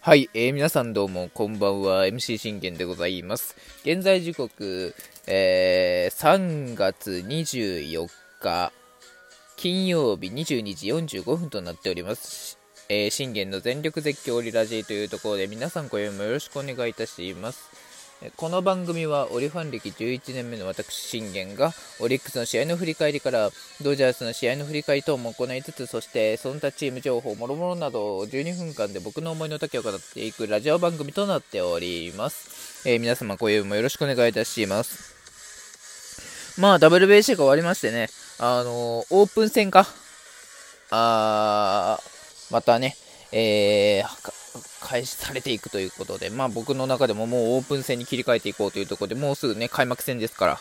はい、えー、皆さんどうもこんばんは。MC 信玄でございます。現在時刻、えー、3月24日金曜日22時45分となっております。えー、信玄の全力絶叫リラジーというところで皆さん今夜もよろしくお願いいたします。この番組はオリファン歴11年目の私信玄がオリックスの試合の振り返りからドジャースの試合の振り返り等も行いつつそしてその他チーム情報もろもろなど12分間で僕の思いの丈を語っていくラジオ番組となっております、えー、皆様ご用意もよろしくお願いいたします。まあ WBC が終わりましてねあのー、オープン戦か。あーまたねえー、開始されていくということで、まあ僕の中でももうオープン戦に切り替えていこうというところで、もうすぐね、開幕戦ですから、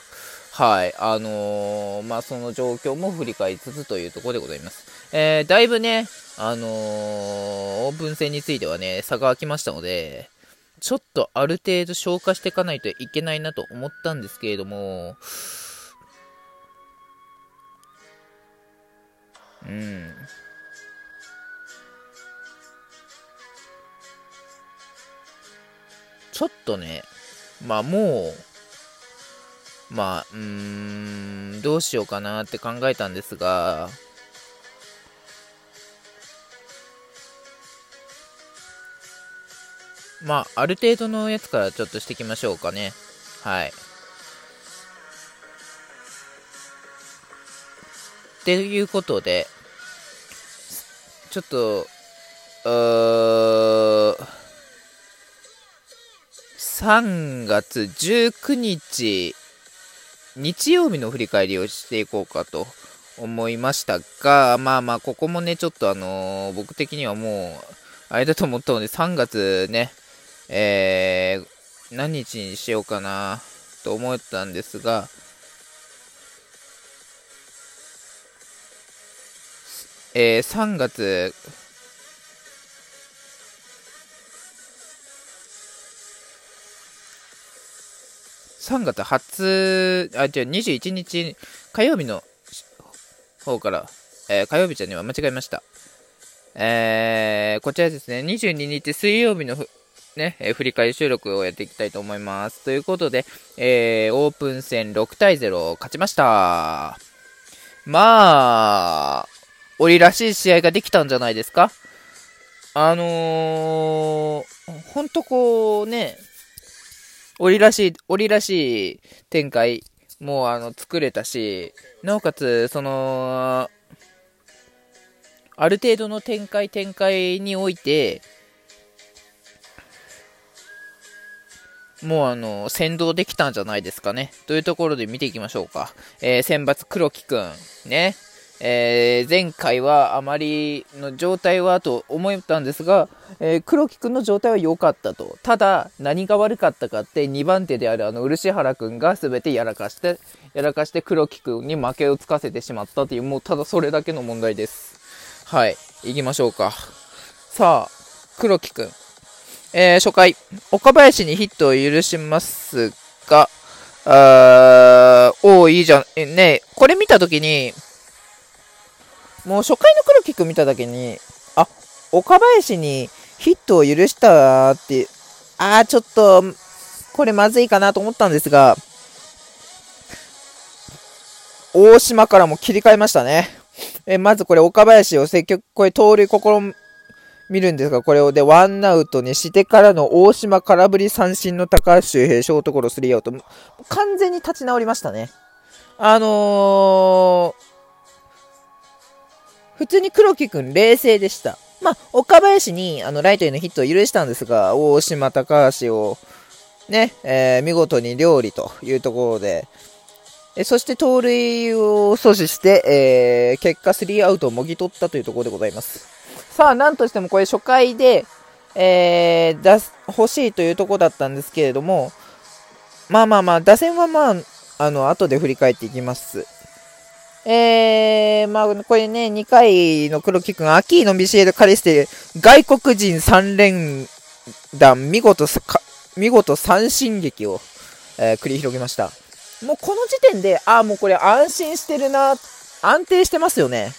はい、あのー、まあその状況も振り返りつつというところでございます。えー、だいぶね、あのー、オープン戦についてはね、差が空きましたので、ちょっとある程度消化していかないといけないなと思ったんですけれども、うん。ちょっとね、まあもう、まあ、うーん、どうしようかなって考えたんですが、まあ、ある程度のやつからちょっとしていきましょうかね。はい。っていうことで、ちょっと、うー、3月19日、日曜日の振り返りをしていこうかと思いましたが、まあまあ、ここもね、ちょっとあのー、僕的にはもう、あれだと思ったので、3月ね、えー、何日にしようかなと思ったんですが、えー、3月3月初、あ、じゃ21日火曜日の方から、えー、火曜日じゃねえわ、間違えました。えー、こちらですね、22日水曜日のね、えー、振り返り収録をやっていきたいと思います。ということで、えー、オープン戦6対0勝ちました。まあ、オリらしい試合ができたんじゃないですかあのー、ほんとこうね、折らしい、折らしい展開もあの作れたし、なおかつ、その、ある程度の展開展開において、もうあの、先導できたんじゃないですかね。というところで見ていきましょうか。えー、選抜黒木くん、ね。えー、前回はあまりの状態はと思ったんですが、えー、黒木くんの状態は良かったと。ただ、何が悪かったかって2番手であるあの漆原くんが全てやらかして、やらかして黒木くんに負けをつかせてしまったという、もうただそれだけの問題です。はい、行きましょうか。さあ、黒木くん。えー、初回、岡林にヒットを許しますが、あー、おー、いいじゃん。え、ねこれ見たときに、もう初回の黒木くん見ただけに、あ、岡林にヒットを許したって、あー、ちょっと、これまずいかなと思ったんですが、大島からも切り替えましたね。えまずこれ岡林を積極、これ盗塁試見るんですが、これをでワンアウトにしてからの大島空振り三振の高橋周平、ショートゴロスリーアウト。完全に立ち直りましたね。あのー、普通に黒木くん冷静でした。まあ、岡林にあのライトへのヒットを許したんですが、大島、高橋をね、えー、見事に料理というところで、えそして盗塁を阻止して、えー、結果3アウトをもぎ取ったというところでございます。さあ、なんとしてもこれ初回で、えー、出す、欲しいというところだったんですけれども、まあまあまあ、打線はまあ、あの、後で振り返っていきます。えー、まあ、これね、2回の黒木くん、アキーのビシエル・カリステ、外国人3連弾、見事、見事三振劇を、えー、繰り広げました。もうこの時点で、ああ、もうこれ安心してるな、安定してますよね。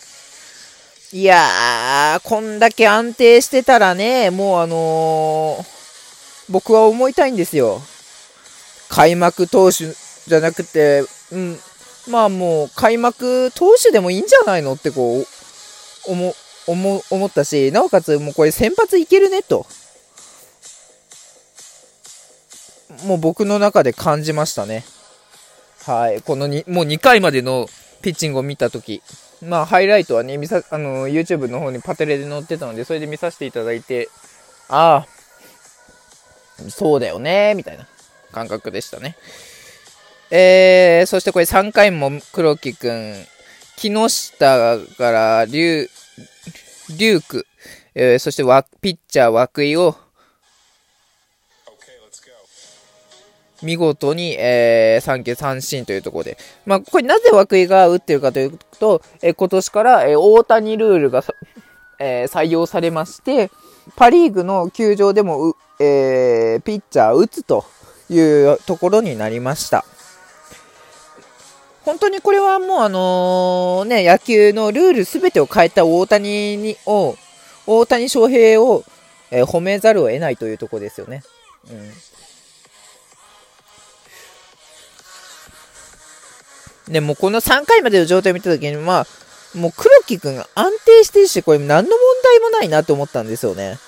いやー、こんだけ安定してたらね、もうあのー、僕は思いたいんですよ。開幕投手じゃなくて、うん、まあもう開幕投手でもいいんじゃないのってこう、思、思、思ったし、なおかつもうこれ先発いけるねと。もう僕の中で感じましたね。はい。このに、もう2回までのピッチングを見たとき。まあ、ハイライトはね、見さ、あの、YouTube の方にパテレで載ってたので、それで見させていただいて、ああ、そうだよね、みたいな感覚でしたね。えー、そしてこれ3回も黒木くん、木下から龍、龍ク、えー、そしてピッチャー涌井を、見事に、えー、三球三振というところで。まあ、これなぜ涌井が打ってるかというと、えー、今年から、えー、大谷ルールが、えー、採用されまして、パリーグの球場でも、えー、ピッチャー打つというところになりました。本当にこれはもうあのね、野球のルールすべてを変えた大谷に、を、大谷翔平を、えー、褒めざるを得ないというところですよね。うん。でもこの3回までの状態を見たときに、まあ、もう黒木くんが安定してるし、これ何の問題もないなと思ったんですよね。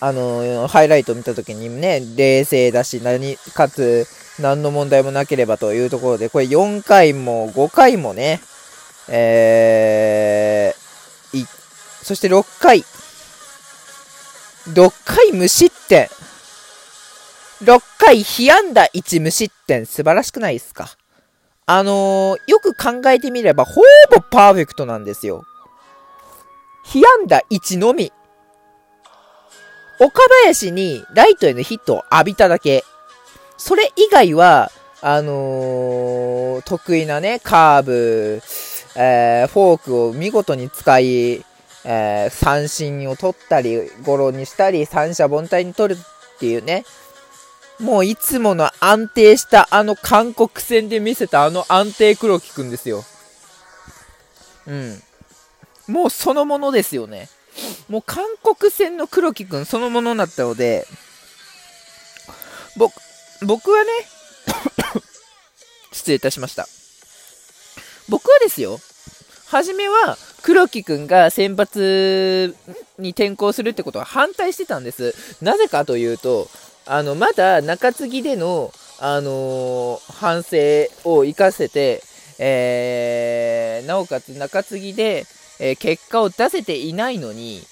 あの、ハイライト見たときにね、冷静だし、何、かつ、何の問題もなければというところで、これ4回も5回もね、えー、い、そして6回、6回無失点。6回被安打1無失点。素晴らしくないですかあのー、よく考えてみれば、ほぼパーフェクトなんですよ。被安打1のみ。岡林にライトへのヒットを浴びただけ。それ以外は、あのー、得意なね、カーブ、えー、フォークを見事に使い、えー、三振を取ったり、ゴロにしたり、三者凡退に取るっていうね、もういつもの安定したあの韓国戦で見せたあの安定黒木くんですよ。うん。もうそのものですよね。もう韓国戦の黒木くんそのものになったので、僕、僕はね、失礼いたしました。僕はですよ、はじめは黒木くんが先発に転向するってことは反対してたんです。なぜかというと、あの、まだ中継ぎでの、あのー、反省を生かせて、えー、なおかつ中継ぎで、えー、結果を出せていないのに、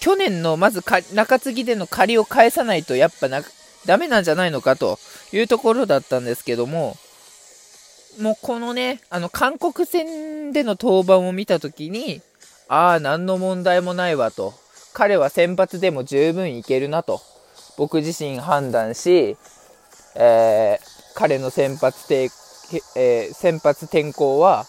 去年のまず中継ぎでの借りを返さないとやっぱなダメなんじゃないのかというところだったんですけども、もうこのね、あの韓国戦での登板を見たときに、ああ、何の問題もないわと。彼は先発でも十分いけるなと僕自身判断し、えー、彼の先発て、えー、先発転向は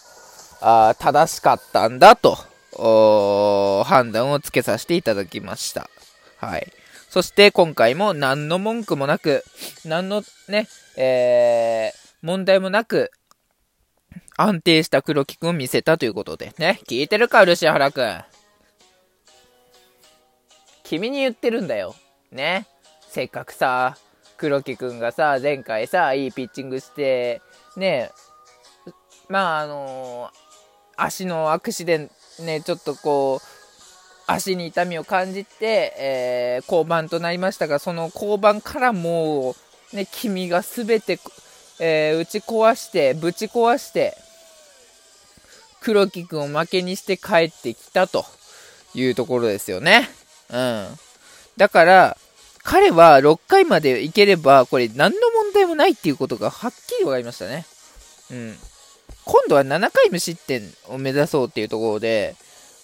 あ正しかったんだと判断をつけさせていただきました。はい。そして今回も何の文句もなく、何のね、えー、問題もなく、安定した黒木くんを見せたということでね。聞いてるか、漆原くん。君に言ってるんだよ。ね。せっかくさ、黒木くんがさ、前回さ、いいピッチングして、ね、まああのー、足のアクシデント、ね、ちょっとこう、足に痛みを感じて、えー、降板となりましたが、その降板からもう、ね、君がすべて、えー、打ち壊して、ぶち壊して、黒木くんを負けにして帰ってきたというところですよね。うん。だから、彼は6回までいければ、これ何の問題もないっていうことがはっきり分かりましたね。うん。今度は7回無失点を目指そうっていうところで、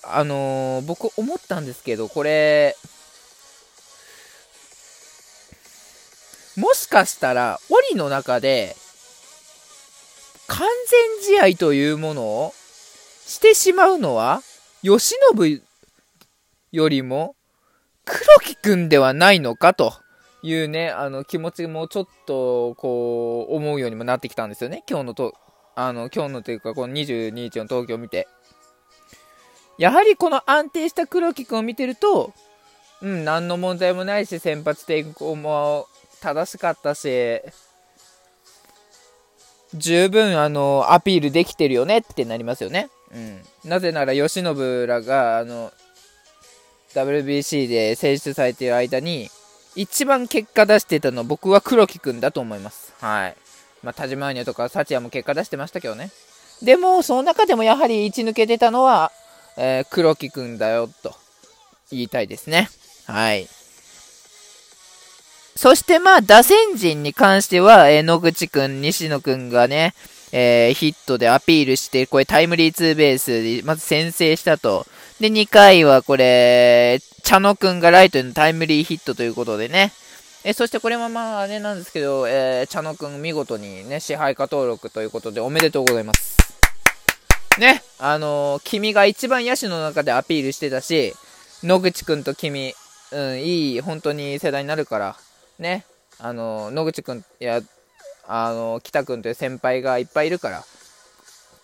あのー、僕思ったんですけど、これ、もしかしたら、檻の中で、完全試合というものをしてしまうのは、慶喜よりも、黒木くんではないのかというね、あの気持ちもちょっとこう思うようにもなってきたんですよね。今日のと、あの、今日のというかこの22日の東京を見て。やはりこの安定した黒木君を見てると、うん、何の問題もないし、先発転向も正しかったし、十分、あの、アピールできてるよねってなりますよね。うん。なぜなら、慶喜らが、あの、WBC で選出されている間に、一番結果出してたの僕は黒木くんだと思います。はい。まあ、田島アニャとかサチヤも結果出してましたけどね。でも、その中でもやはり一抜けてたのは、えー、黒木くんだよ、と言いたいですね。はい。そしてまあ、打線陣に関しては、えー、野口くん、西野くんがね、えー、ヒットでアピールして、これタイムリーツーベースで、まず先制したと。で、2回はこれ、茶野くんがライトへのタイムリーヒットということでね。えそしてこれもまああれなんですけど、えー、茶野くん見事にね、支配下登録ということでおめでとうございます。ね、あのー、君が一番野手の中でアピールしてたし、野口くんと君、うん、いい、本当に世代になるから、ね、あのー、野口くん、いや、あのー、北くんという先輩がいっぱいいるから、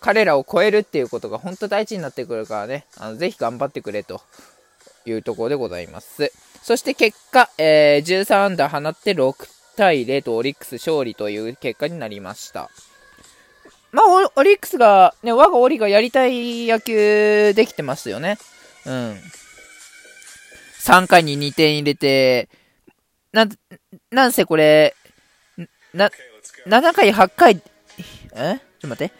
彼らを超えるっていうことが本当大事になってくるからね、あのぜひ頑張ってくれというところでございます。そして結果、えー、13アンダー放って6対0とオリックス勝利という結果になりました。まあ、オリックスが、ね、我がオリがやりたい野球できてますよね。うん。3回に2点入れて、な、なんせこれ、な、7回、8回、え？ちょっと待って。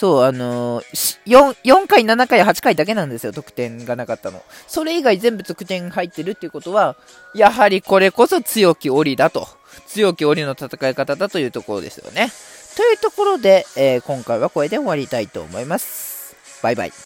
そう、あのー、4、4回、7回、8回だけなんですよ、得点がなかったの。それ以外全部得点入ってるっていうことは、やはりこれこそ強き檻だと。強き檻の戦い方だというところですよね。というところで、えー、今回はこれで終わりたいと思います。バイバイ。